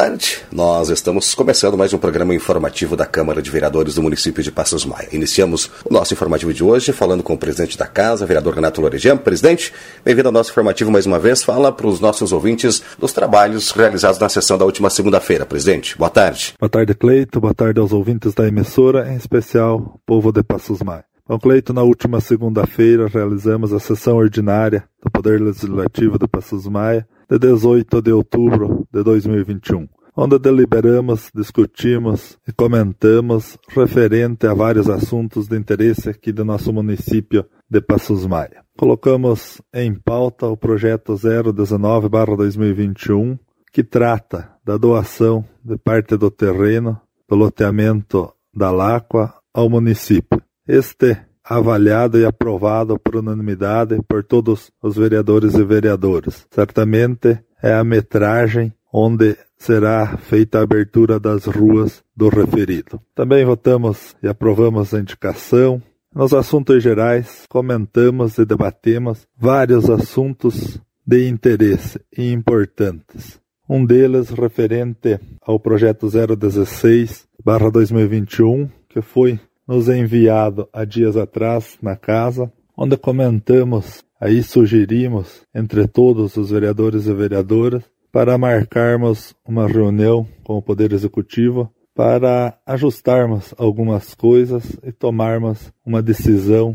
tarde. Nós estamos começando mais um programa informativo da Câmara de Vereadores do município de Passos Maia. Iniciamos o nosso informativo de hoje falando com o presidente da casa, vereador Renato Loregian. Presidente, bem-vindo ao nosso informativo mais uma vez. Fala para os nossos ouvintes dos trabalhos realizados na sessão da última segunda-feira. Presidente, boa tarde. Boa tarde, Cleito. Boa tarde aos ouvintes da emissora, em especial povo de Passos Maia. Bom, Cleito, na última segunda-feira realizamos a sessão ordinária do Poder Legislativo de Passos Maia, de 18 de outubro de 2021, onde deliberamos, discutimos e comentamos referente a vários assuntos de interesse aqui do nosso município de Passos Maia. Colocamos em pauta o projeto 019-2021, que trata da doação de parte do terreno do loteamento da Láqua ao município. Este avaliado e aprovado por unanimidade por todos os vereadores e vereadoras. Certamente é a metragem onde será feita a abertura das ruas do referido. Também votamos e aprovamos a indicação. Nos assuntos gerais, comentamos e debatemos vários assuntos de interesse e importantes. Um deles referente ao projeto 016/2021, que foi nos enviado há dias atrás na casa, onde comentamos, aí sugerimos entre todos os vereadores e vereadoras para marcarmos uma reunião com o Poder Executivo para ajustarmos algumas coisas e tomarmos uma decisão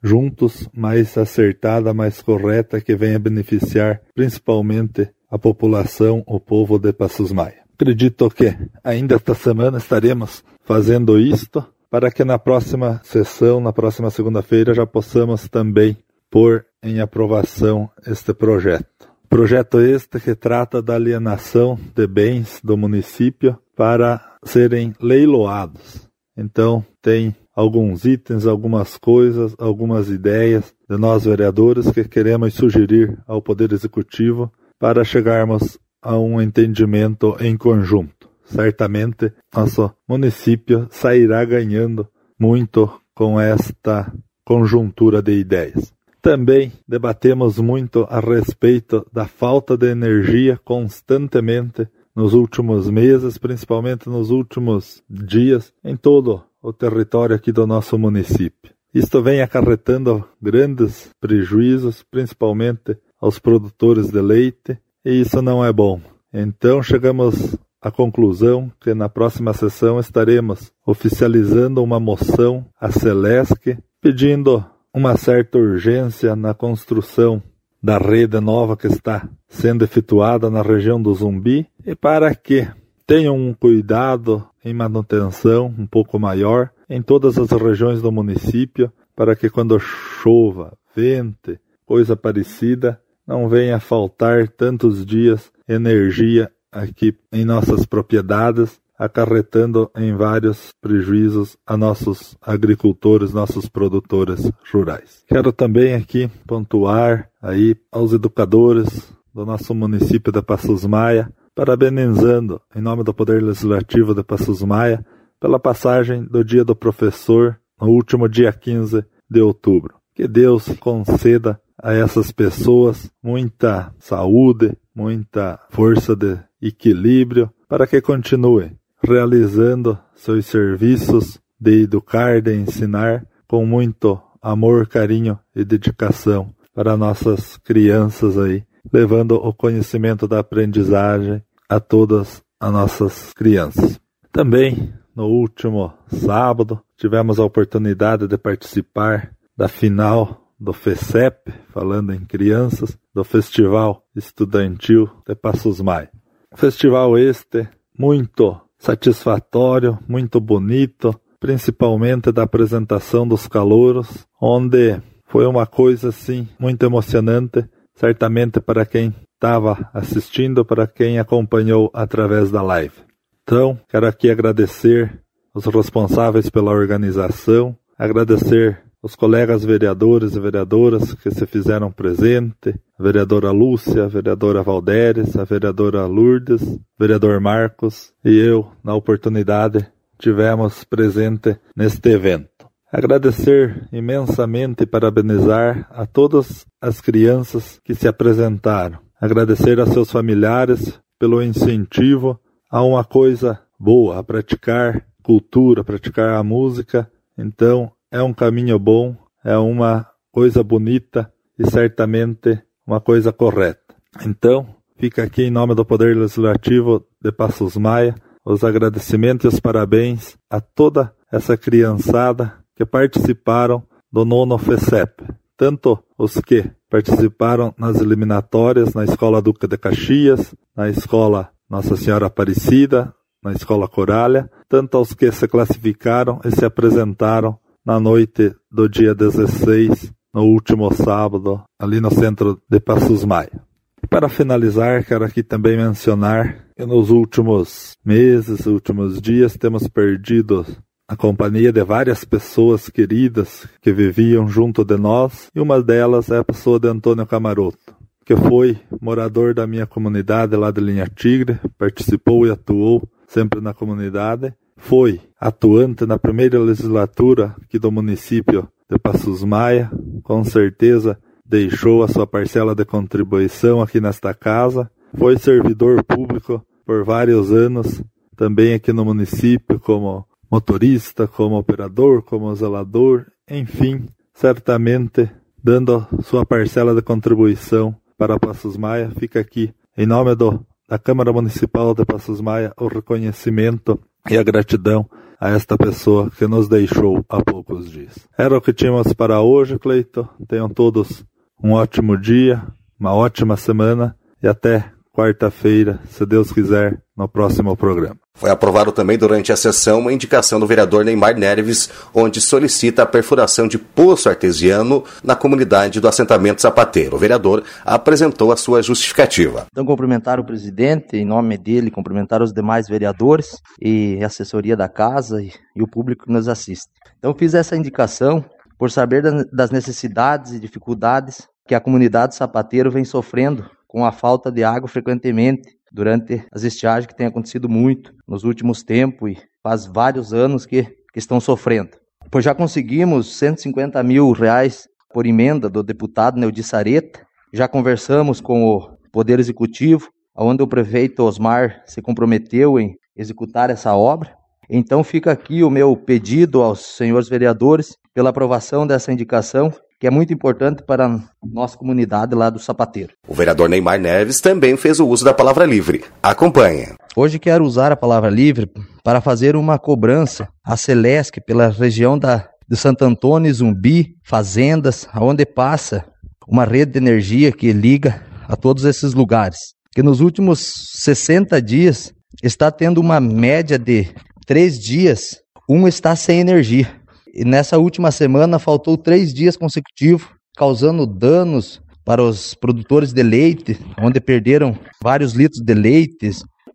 juntos mais acertada, mais correta, que venha beneficiar principalmente a população, o povo de Passos Maia. Acredito que ainda esta semana estaremos fazendo isto para que na próxima sessão, na próxima segunda-feira, já possamos também pôr em aprovação este projeto. Projeto este que trata da alienação de bens do município para serem leiloados. Então, tem alguns itens, algumas coisas, algumas ideias de nós vereadores que queremos sugerir ao Poder Executivo para chegarmos a um entendimento em conjunto certamente nosso município sairá ganhando muito com esta conjuntura de ideias. Também debatemos muito a respeito da falta de energia constantemente nos últimos meses, principalmente nos últimos dias, em todo o território aqui do nosso município. Isto vem acarretando grandes prejuízos, principalmente aos produtores de leite, e isso não é bom. Então chegamos a conclusão que na próxima sessão estaremos oficializando uma moção à Celesc pedindo uma certa urgência na construção da rede nova que está sendo efetuada na região do Zumbi e para que tenham um cuidado em manutenção um pouco maior em todas as regiões do município para que quando chova, vente, coisa parecida, não venha faltar tantos dias energia aqui em nossas propriedades, acarretando em vários prejuízos a nossos agricultores, nossos produtores rurais. Quero também aqui pontuar aí aos educadores do nosso município de Passos Maia, parabenizando em nome do Poder Legislativo de Passos Maia pela passagem do Dia do Professor no último dia 15 de outubro. Que Deus conceda a essas pessoas muita saúde, muita força de equilíbrio para que continue realizando seus serviços de educar, de ensinar com muito amor, carinho e dedicação para nossas crianças aí, levando o conhecimento da aprendizagem a todas as nossas crianças. Também no último sábado tivemos a oportunidade de participar da final do FECEP, falando em crianças, do Festival Estudantil de Passos Maia. Festival este muito satisfatório, muito bonito, principalmente da apresentação dos calouros, onde foi uma coisa assim muito emocionante, certamente para quem estava assistindo, para quem acompanhou através da live. Então, quero aqui agradecer os responsáveis pela organização, agradecer os colegas vereadores e vereadoras que se fizeram presente, a vereadora Lúcia, a vereadora Valderes, a vereadora Lourdes, vereador Marcos e eu, na oportunidade, tivemos presente neste evento. Agradecer imensamente e parabenizar a todas as crianças que se apresentaram. Agradecer a seus familiares pelo incentivo a uma coisa boa, a praticar cultura, a praticar a música. Então, é um caminho bom, é uma coisa bonita e certamente uma coisa correta. Então, fica aqui em nome do Poder Legislativo de Passos Maia os agradecimentos e os parabéns a toda essa criançada que participaram do nono FECEP, tanto os que participaram nas eliminatórias na Escola Duca de Caxias, na Escola Nossa Senhora Aparecida, na Escola Coralha, tanto aos que se classificaram e se apresentaram na noite do dia 16, no último sábado, ali no centro de Passos Maia. Para finalizar, quero aqui também mencionar que nos últimos meses, últimos dias, temos perdido a companhia de várias pessoas queridas que viviam junto de nós, e uma delas é a pessoa de Antônio Camaroto, que foi morador da minha comunidade lá de Linha Tigre, participou e atuou sempre na comunidade, foi atuante na primeira legislatura aqui do município de Passos Maia, com certeza deixou a sua parcela de contribuição aqui nesta casa, foi servidor público por vários anos, também aqui no município, como motorista, como operador, como zelador, enfim, certamente dando sua parcela de contribuição para Passos Maia. Fica aqui, em nome do, da Câmara Municipal de Passos Maia, o reconhecimento e a gratidão a esta pessoa que nos deixou há poucos dias. Era o que tínhamos para hoje, Cleito. Tenham todos um ótimo dia, uma ótima semana e até quarta-feira, se Deus quiser, no próximo programa. Foi aprovado também durante a sessão uma indicação do vereador Neymar Neves, onde solicita a perfuração de poço artesiano na comunidade do assentamento Zapateiro. O vereador apresentou a sua justificativa. Então, cumprimentar o presidente, em nome dele, cumprimentar os demais vereadores e assessoria da casa e, e o público que nos assiste. Então, fiz essa indicação por saber das necessidades e dificuldades que a comunidade Sapateiro vem sofrendo com a falta de água frequentemente durante as estiagens que tem acontecido muito nos últimos tempos e faz vários anos que, que estão sofrendo. Pois já conseguimos 150 mil reais por emenda do deputado Neudi Sareta, já conversamos com o Poder Executivo, onde o prefeito Osmar se comprometeu em executar essa obra. Então fica aqui o meu pedido aos senhores vereadores pela aprovação dessa indicação que é muito importante para a nossa comunidade lá do Sapateiro. O vereador Neymar Neves também fez o uso da palavra livre. Acompanhe. Hoje quero usar a palavra livre para fazer uma cobrança à Celesc pela região da, de Santo Antônio, Zumbi, Fazendas, onde passa uma rede de energia que liga a todos esses lugares. Que nos últimos 60 dias está tendo uma média de três dias, um está sem energia. E nessa última semana faltou três dias consecutivos, causando danos para os produtores de leite, onde perderam vários litros de leite,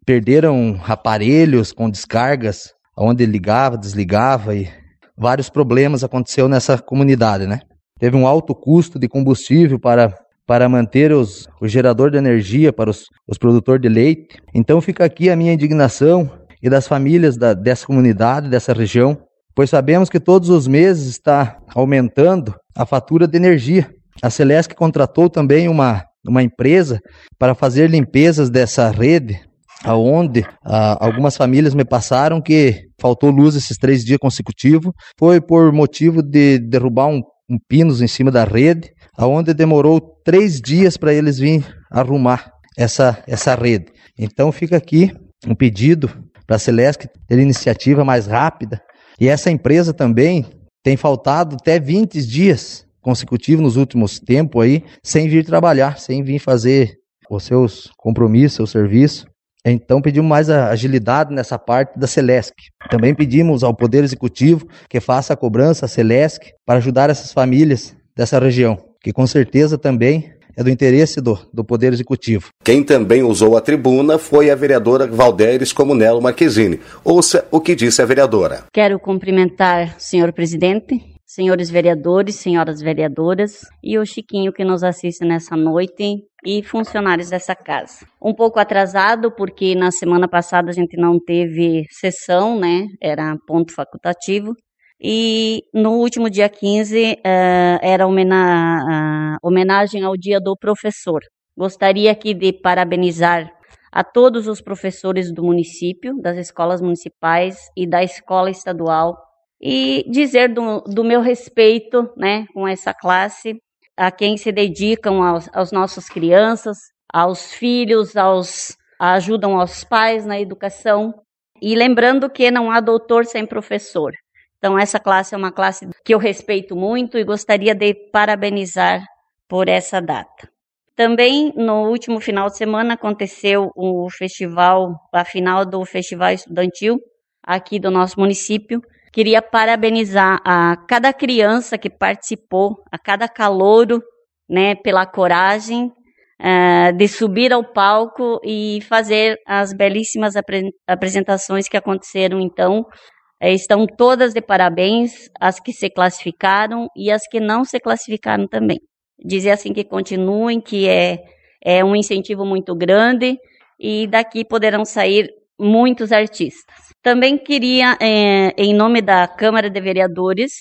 perderam aparelhos com descargas, onde ligava, desligava e vários problemas aconteceu nessa comunidade, né? Teve um alto custo de combustível para para manter os, o gerador de energia para os, os produtores de leite. Então fica aqui a minha indignação e das famílias da, dessa comunidade, dessa região, pois sabemos que todos os meses está aumentando a fatura de energia. A Celesc contratou também uma, uma empresa para fazer limpezas dessa rede, aonde ah, algumas famílias me passaram que faltou luz esses três dias consecutivos, foi por motivo de derrubar um, um pinos em cima da rede, aonde demorou três dias para eles virem arrumar essa, essa rede. Então fica aqui um pedido para a Celesc ter iniciativa mais rápida e essa empresa também tem faltado até 20 dias consecutivos nos últimos tempos aí, sem vir trabalhar, sem vir fazer os seus compromissos, seu serviço. Então pedimos mais agilidade nessa parte da Celesc. Também pedimos ao Poder Executivo que faça a cobrança à Celesc para ajudar essas famílias dessa região, que com certeza também é do interesse do, do Poder Executivo. Quem também usou a tribuna foi a vereadora Valdéres Comunello Marquezine. Ouça o que disse a vereadora. Quero cumprimentar o senhor presidente, senhores vereadores, senhoras vereadoras e o Chiquinho que nos assiste nessa noite e funcionários dessa casa. Um pouco atrasado porque na semana passada a gente não teve sessão, né? Era ponto facultativo. E no último dia 15 uh, eh, era homena uh, homenagem ao Dia do Professor. Gostaria aqui de parabenizar a todos os professores do município, das escolas municipais e da escola estadual, e dizer do, do meu respeito né, com essa classe, a quem se dedicam aos, aos nossos crianças, aos filhos, aos ajudam aos pais na educação. E lembrando que não há doutor sem professor. Então, essa classe é uma classe que eu respeito muito e gostaria de parabenizar por essa data. Também no último final de semana aconteceu o festival, a final do Festival Estudantil aqui do nosso município. Queria parabenizar a cada criança que participou, a cada calouro, né, pela coragem uh, de subir ao palco e fazer as belíssimas apre apresentações que aconteceram então estão todas de parabéns, as que se classificaram e as que não se classificaram também. Dizer assim que continuem, que é, é um incentivo muito grande e daqui poderão sair muitos artistas. Também queria, é, em nome da Câmara de Vereadores,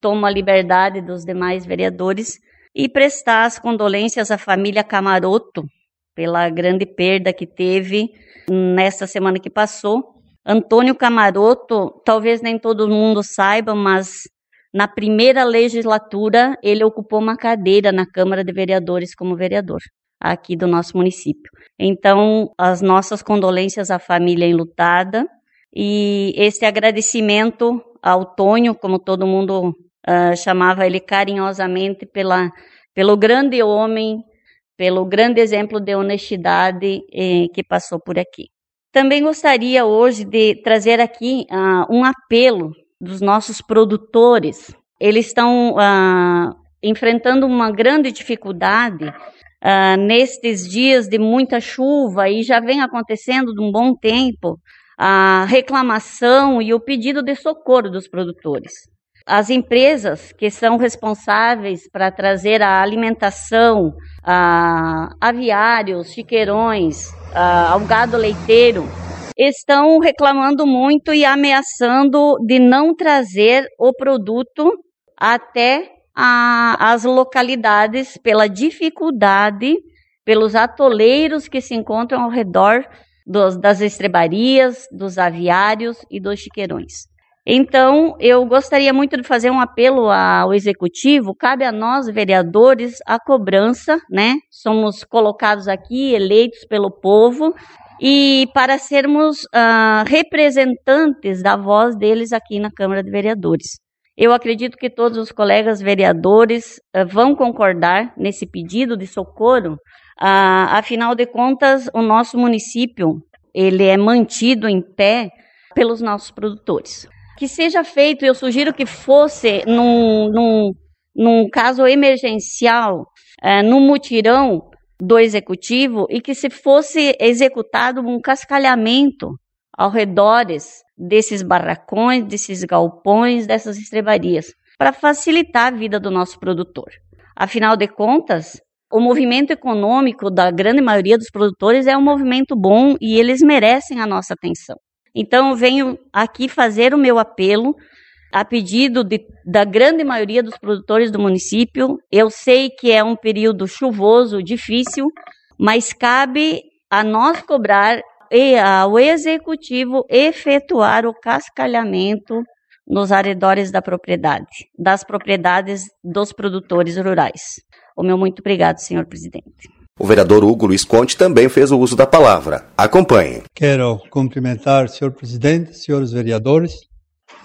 tomo a liberdade dos demais vereadores e prestar as condolências à família Camaroto pela grande perda que teve nesta semana que passou Antônio Camaroto, talvez nem todo mundo saiba, mas na primeira legislatura ele ocupou uma cadeira na Câmara de Vereadores como vereador aqui do nosso município. Então, as nossas condolências à família enlutada e esse agradecimento ao Tonho, como todo mundo uh, chamava ele carinhosamente, pela, pelo grande homem, pelo grande exemplo de honestidade eh, que passou por aqui. Também gostaria hoje de trazer aqui uh, um apelo dos nossos produtores. Eles estão uh, enfrentando uma grande dificuldade uh, nestes dias de muita chuva e já vem acontecendo de um bom tempo a reclamação e o pedido de socorro dos produtores. As empresas que são responsáveis para trazer a alimentação a aviários, chiqueirões, ao gado leiteiro, estão reclamando muito e ameaçando de não trazer o produto até a, as localidades pela dificuldade, pelos atoleiros que se encontram ao redor dos, das estrebarias, dos aviários e dos chiqueirões. Então, eu gostaria muito de fazer um apelo ao executivo. Cabe a nós, vereadores, a cobrança, né? Somos colocados aqui, eleitos pelo povo, e para sermos uh, representantes da voz deles aqui na Câmara de Vereadores. Eu acredito que todos os colegas vereadores uh, vão concordar nesse pedido de socorro. Uh, afinal de contas, o nosso município ele é mantido em pé pelos nossos produtores que seja feito, eu sugiro que fosse num, num, num caso emergencial, é, no mutirão do executivo, e que se fosse executado um cascalhamento ao redores desses barracões, desses galpões, dessas estrebarias, para facilitar a vida do nosso produtor. Afinal de contas, o movimento econômico da grande maioria dos produtores é um movimento bom e eles merecem a nossa atenção. Então, venho aqui fazer o meu apelo a pedido de, da grande maioria dos produtores do município. Eu sei que é um período chuvoso, difícil, mas cabe a nós cobrar e ao executivo efetuar o cascalhamento nos arredores da propriedade, das propriedades dos produtores rurais. O meu muito obrigado, senhor presidente. O vereador Hugo Luiz Conte também fez o uso da palavra. Acompanhe. Quero cumprimentar o senhor presidente, senhores vereadores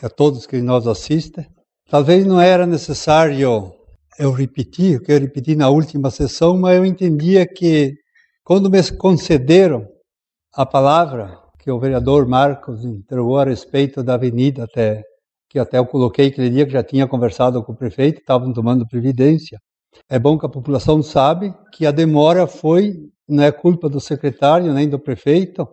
e a todos que nos assistem. Talvez não era necessário eu repetir, o que eu repeti na última sessão, mas eu entendia que quando me concederam a palavra que o vereador Marcos entregou a respeito da avenida até que até eu coloquei aquele dia que já tinha conversado com o prefeito, estavam tomando previdência. É bom que a população sabe que a demora foi não é culpa do secretário nem do prefeito,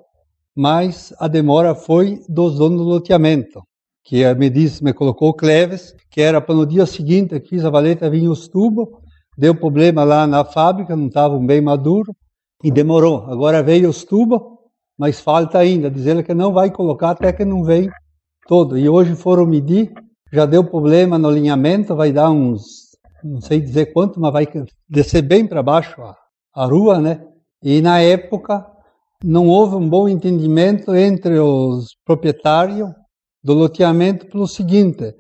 mas a demora foi dos donos do loteamento, que me disse, me colocou Cleves, que era para no dia seguinte que fiz a valeta vinha os tubos, deu problema lá na fábrica, não estavam bem maduros e demorou. Agora veio os tubos, mas falta ainda, dizendo que não vai colocar até que não vem todo. E hoje foram medir, já deu problema no alinhamento, vai dar uns não sei dizer quanto, mas vai descer bem para baixo a, a rua, né? E na época não houve um bom entendimento entre os proprietários do loteamento pelo seguinte: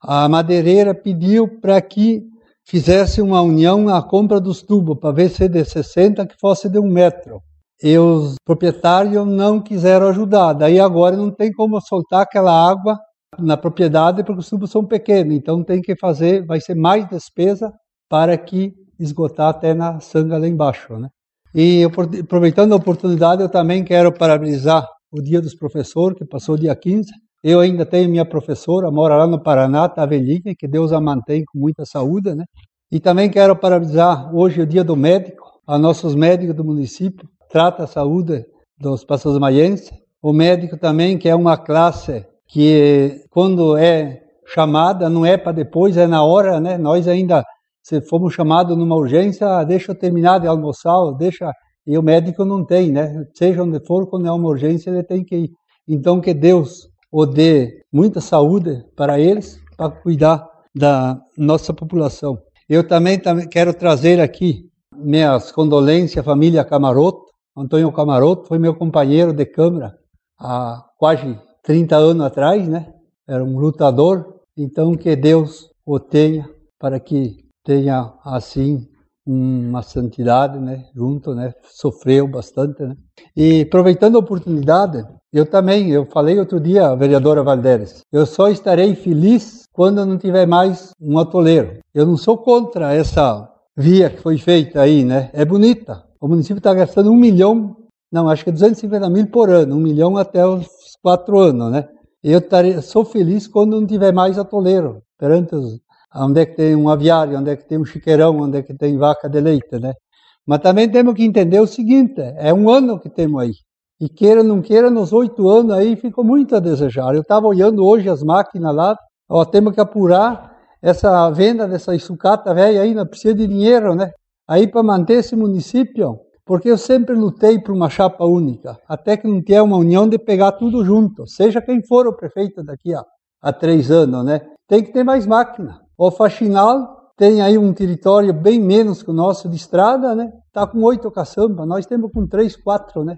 a madeireira pediu para que fizesse uma união na compra dos tubos, para ver se de 60 que fosse de um metro. E os proprietários não quiseram ajudar. Daí agora não tem como soltar aquela água na propriedade porque os tubos são pequenos. Então tem que fazer, vai ser mais despesa para que esgotar até na sanga lá embaixo, né? E aproveitando a oportunidade, eu também quero parabenizar o Dia dos Professores, que passou dia 15. Eu ainda tenho minha professora, mora lá no Paraná, velhinha, que Deus a mantém com muita saúde, né? E também quero parabenizar hoje o Dia do Médico, a nossos médicos do município, trata a saúde dos passos maienses. O médico também, que é uma classe que quando é chamada, não é para depois, é na hora, né? Nós ainda se fomos chamados numa urgência, deixa eu terminar de almoçar, deixa. E o médico não tem, né? Seja onde for, quando é uma urgência, ele tem que ir. Então, que Deus o dê muita saúde para eles, para cuidar da nossa população. Eu também, também quero trazer aqui minhas condolências à família Camaroto. Antônio Camaroto foi meu companheiro de câmara há quase 30 anos atrás, né? Era um lutador. Então, que Deus o tenha para que tenha assim uma santidade, né, junto, né, sofreu bastante, né. E aproveitando a oportunidade, eu também, eu falei outro dia, vereadora Valderes, eu só estarei feliz quando não tiver mais um atoleiro. Eu não sou contra essa via que foi feita aí, né, é bonita. O município está gastando um milhão, não, acho que é 250 mil por ano, um milhão até os quatro anos, né. Eu tarei, sou feliz quando não tiver mais atoleiro perante os, onde é que tem um aviário, onde é que tem um chiqueirão, onde é que tem vaca de leite, né? Mas também temos que entender o seguinte, é um ano que temos aí. E queira ou não queira, nos oito anos aí ficou muito a desejar. Eu estava olhando hoje as máquinas lá, ó, temos que apurar essa venda dessa sucata velha aí, não precisa de dinheiro, né? Aí para manter esse município, porque eu sempre lutei por uma chapa única, até que não tenha uma união de pegar tudo junto, seja quem for o prefeito daqui a, a três anos, né? Tem que ter mais máquina. O Faxinal tem aí um território bem menos que o nosso de estrada, né? Está com oito caçamba, nós temos com três, quatro, né?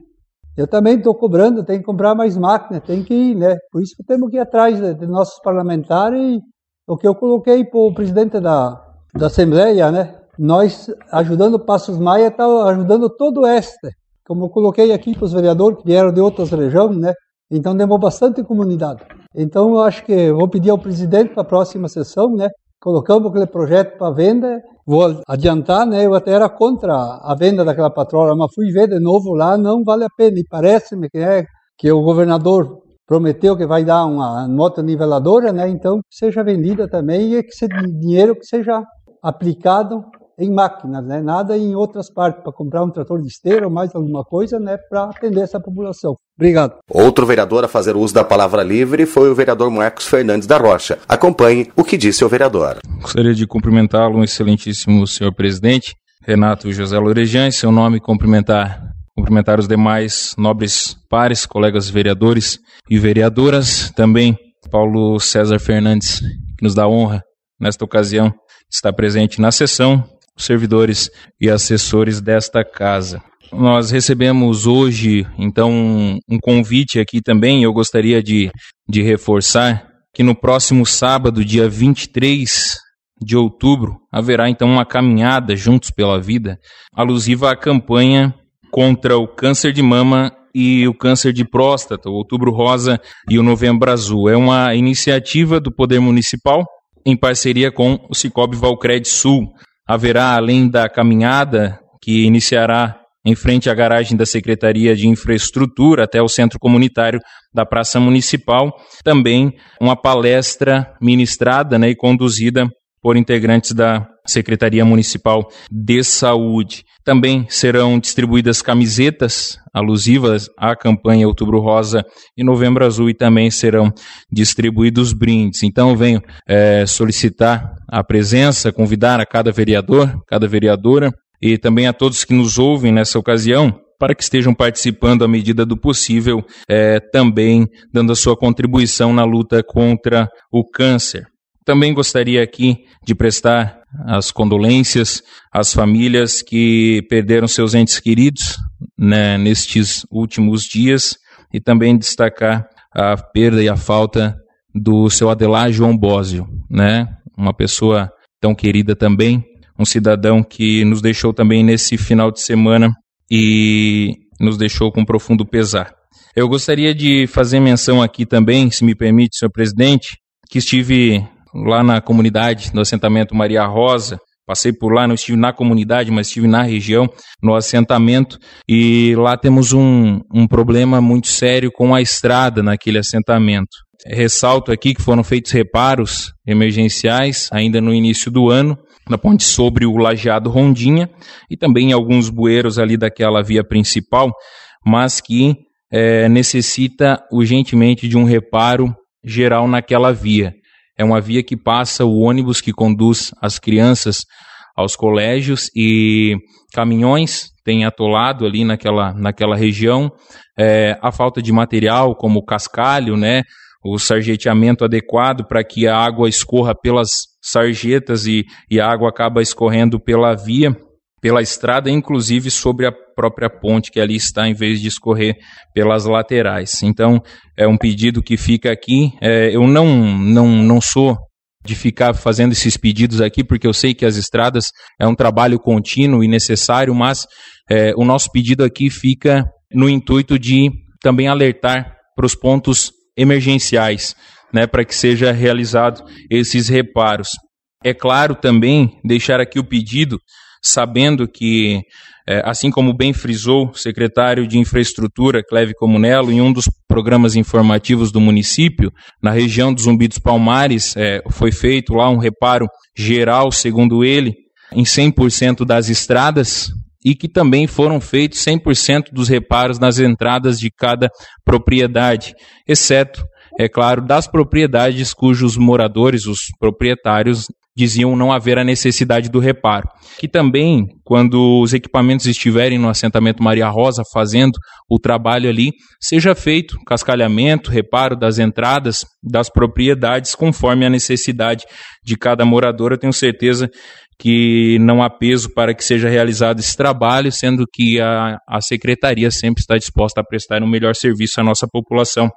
Eu também estou cobrando, tem que comprar mais máquinas, tem que ir, né? Por isso que temos que ir atrás de, de nossos parlamentares e o que eu coloquei para o presidente da, da Assembleia, né? Nós, ajudando Passos Maia, está ajudando todo o oeste. Como eu coloquei aqui para os vereadores que vieram de outras regiões, né? Então, demos bastante comunidade. Então, eu acho que vou pedir ao presidente para a próxima sessão, né? colocamos aquele projeto para venda. Vou adiantar, né? Eu até era contra a venda daquela patrola, mas fui ver de novo lá, não vale a pena. E parece-me que é que o governador prometeu que vai dar uma nota niveladora, né? Então que seja vendida também e que esse dinheiro que seja aplicado em máquinas, né? Nada em outras partes para comprar um trator de esteira ou mais alguma coisa, né? Para atender essa população. Obrigado. Outro vereador a fazer uso da palavra livre foi o vereador Marcos Fernandes da Rocha. Acompanhe o que disse o vereador. Gostaria de cumprimentá-lo, um excelentíssimo senhor presidente, Renato José Lorejan, em seu nome cumprimentar cumprimentar os demais nobres pares, colegas vereadores e vereadoras, também Paulo César Fernandes, que nos dá honra nesta ocasião de estar presente na sessão, servidores e assessores desta casa. Nós recebemos hoje, então, um convite aqui também. Eu gostaria de, de reforçar que no próximo sábado, dia 23 de outubro, haverá então uma caminhada Juntos pela Vida, alusiva à campanha contra o câncer de mama e o câncer de próstata, o Outubro Rosa e o Novembro Azul. É uma iniciativa do Poder Municipal em parceria com o Cicobi Valcred Sul. Haverá, além da caminhada que iniciará em frente à garagem da Secretaria de Infraestrutura até o centro comunitário da Praça Municipal. Também uma palestra ministrada né, e conduzida por integrantes da Secretaria Municipal de Saúde. Também serão distribuídas camisetas alusivas à campanha Outubro Rosa e Novembro Azul e também serão distribuídos brindes. Então venho é, solicitar a presença, convidar a cada vereador, cada vereadora e também a todos que nos ouvem nessa ocasião para que estejam participando à medida do possível, é, também dando a sua contribuição na luta contra o câncer. Também gostaria aqui de prestar as condolências às famílias que perderam seus entes queridos né, nestes últimos dias e também destacar a perda e a falta do seu Adelar João Bósio, né? Uma pessoa tão querida também, um cidadão que nos deixou também nesse final de semana e nos deixou com profundo pesar. Eu gostaria de fazer menção aqui também, se me permite, senhor presidente, que estive lá na comunidade do assentamento Maria Rosa, passei por lá, não estive na comunidade, mas estive na região, no assentamento, e lá temos um, um problema muito sério com a estrada naquele assentamento. Ressalto aqui que foram feitos reparos emergenciais ainda no início do ano, na ponte sobre o lajeado Rondinha e também alguns bueiros ali daquela via principal, mas que é, necessita urgentemente de um reparo geral naquela via. É uma via que passa o ônibus que conduz as crianças aos colégios e caminhões têm atolado ali naquela, naquela região. É, a falta de material, como cascalho, né? O sarjeteamento adequado para que a água escorra pelas sarjetas e, e a água acaba escorrendo pela via, pela estrada, inclusive sobre a própria ponte que ali está, em vez de escorrer pelas laterais. Então, é um pedido que fica aqui. É, eu não, não, não sou de ficar fazendo esses pedidos aqui, porque eu sei que as estradas é um trabalho contínuo e necessário, mas é, o nosso pedido aqui fica no intuito de também alertar para os pontos emergenciais, né, para que seja realizado esses reparos. É claro também deixar aqui o pedido, sabendo que, é, assim como bem frisou o secretário de Infraestrutura, Cleve Comunello, em um dos programas informativos do município, na região dos Zumbi dos Palmares, é, foi feito lá um reparo geral, segundo ele, em 100% das estradas, e que também foram feitos 100% dos reparos nas entradas de cada propriedade, exceto, é claro, das propriedades cujos moradores, os proprietários, diziam não haver a necessidade do reparo. Que também, quando os equipamentos estiverem no assentamento Maria Rosa fazendo o trabalho ali, seja feito cascalhamento, reparo das entradas das propriedades conforme a necessidade de cada morador. Eu tenho certeza que não há peso para que seja realizado esse trabalho, sendo que a, a secretaria sempre está disposta a prestar um melhor serviço à nossa população.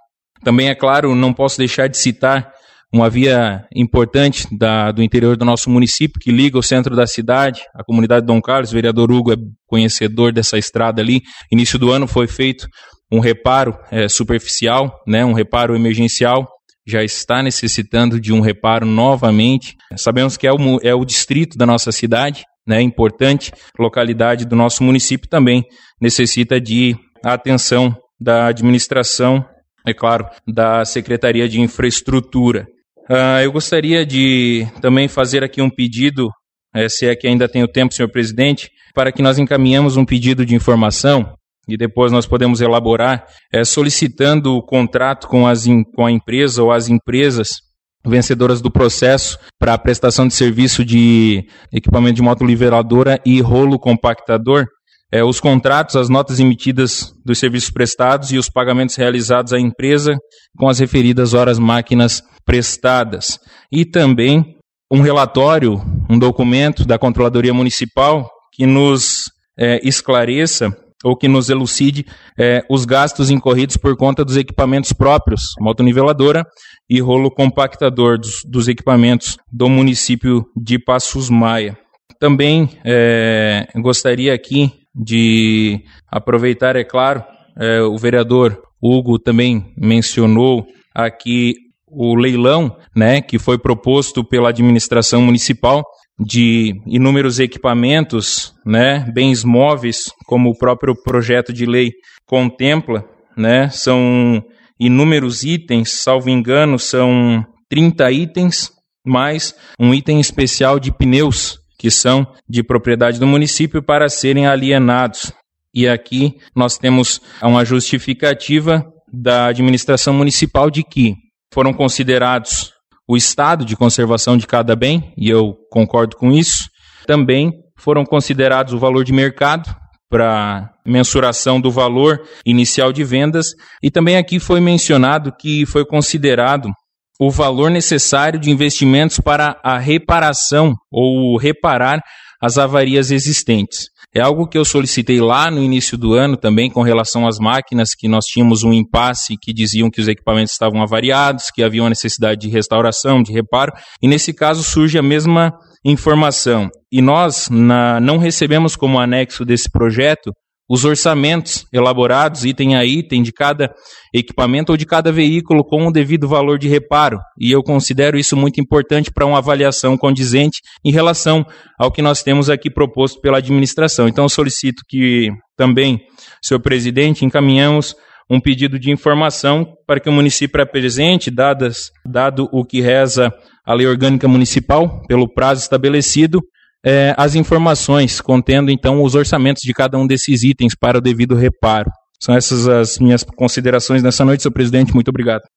Também, é claro, não posso deixar de citar uma via importante da, do interior do nosso município que liga o centro da cidade, a comunidade de Dom Carlos. O vereador Hugo é conhecedor dessa estrada ali. Início do ano foi feito um reparo é, superficial, né, um reparo emergencial já está necessitando de um reparo novamente. Sabemos que é o, é o distrito da nossa cidade, né, importante localidade do nosso município também necessita de atenção da administração, é claro, da Secretaria de Infraestrutura. Uh, eu gostaria de também fazer aqui um pedido, é, se é que ainda tenho tempo, senhor presidente, para que nós encaminhemos um pedido de informação e depois nós podemos elaborar, é, solicitando o contrato com, as, com a empresa ou as empresas vencedoras do processo para a prestação de serviço de equipamento de motoliveradora e rolo compactador, é, os contratos, as notas emitidas dos serviços prestados e os pagamentos realizados à empresa com as referidas horas máquinas prestadas. E também um relatório, um documento da Controladoria Municipal que nos é, esclareça ou que nos elucide é, os gastos incorridos por conta dos equipamentos próprios, motoniveladora e rolo compactador dos, dos equipamentos do município de Passos Maia. Também é, gostaria aqui de aproveitar, é claro, é, o vereador Hugo também mencionou aqui o leilão, né, que foi proposto pela administração municipal de inúmeros equipamentos, né, bens móveis, como o próprio projeto de lei contempla, né, são inúmeros itens, salvo engano, são 30 itens, mais um item especial de pneus, que são de propriedade do município para serem alienados. E aqui nós temos uma justificativa da administração municipal de que foram considerados o estado de conservação de cada bem, e eu concordo com isso. Também foram considerados o valor de mercado para mensuração do valor inicial de vendas, e também aqui foi mencionado que foi considerado o valor necessário de investimentos para a reparação ou reparar as avarias existentes. É algo que eu solicitei lá no início do ano também com relação às máquinas, que nós tínhamos um impasse que diziam que os equipamentos estavam avariados, que havia uma necessidade de restauração, de reparo, e nesse caso surge a mesma informação. E nós na, não recebemos como anexo desse projeto os orçamentos elaborados, item a item, de cada equipamento ou de cada veículo com o devido valor de reparo. E eu considero isso muito importante para uma avaliação condizente em relação ao que nós temos aqui proposto pela administração. Então, solicito que também, senhor presidente, encaminhamos um pedido de informação para que o município apresente, dadas, dado o que reza a lei orgânica municipal, pelo prazo estabelecido, é, as informações, contendo então os orçamentos de cada um desses itens para o devido reparo. São essas as minhas considerações nessa noite, senhor presidente. Muito obrigado.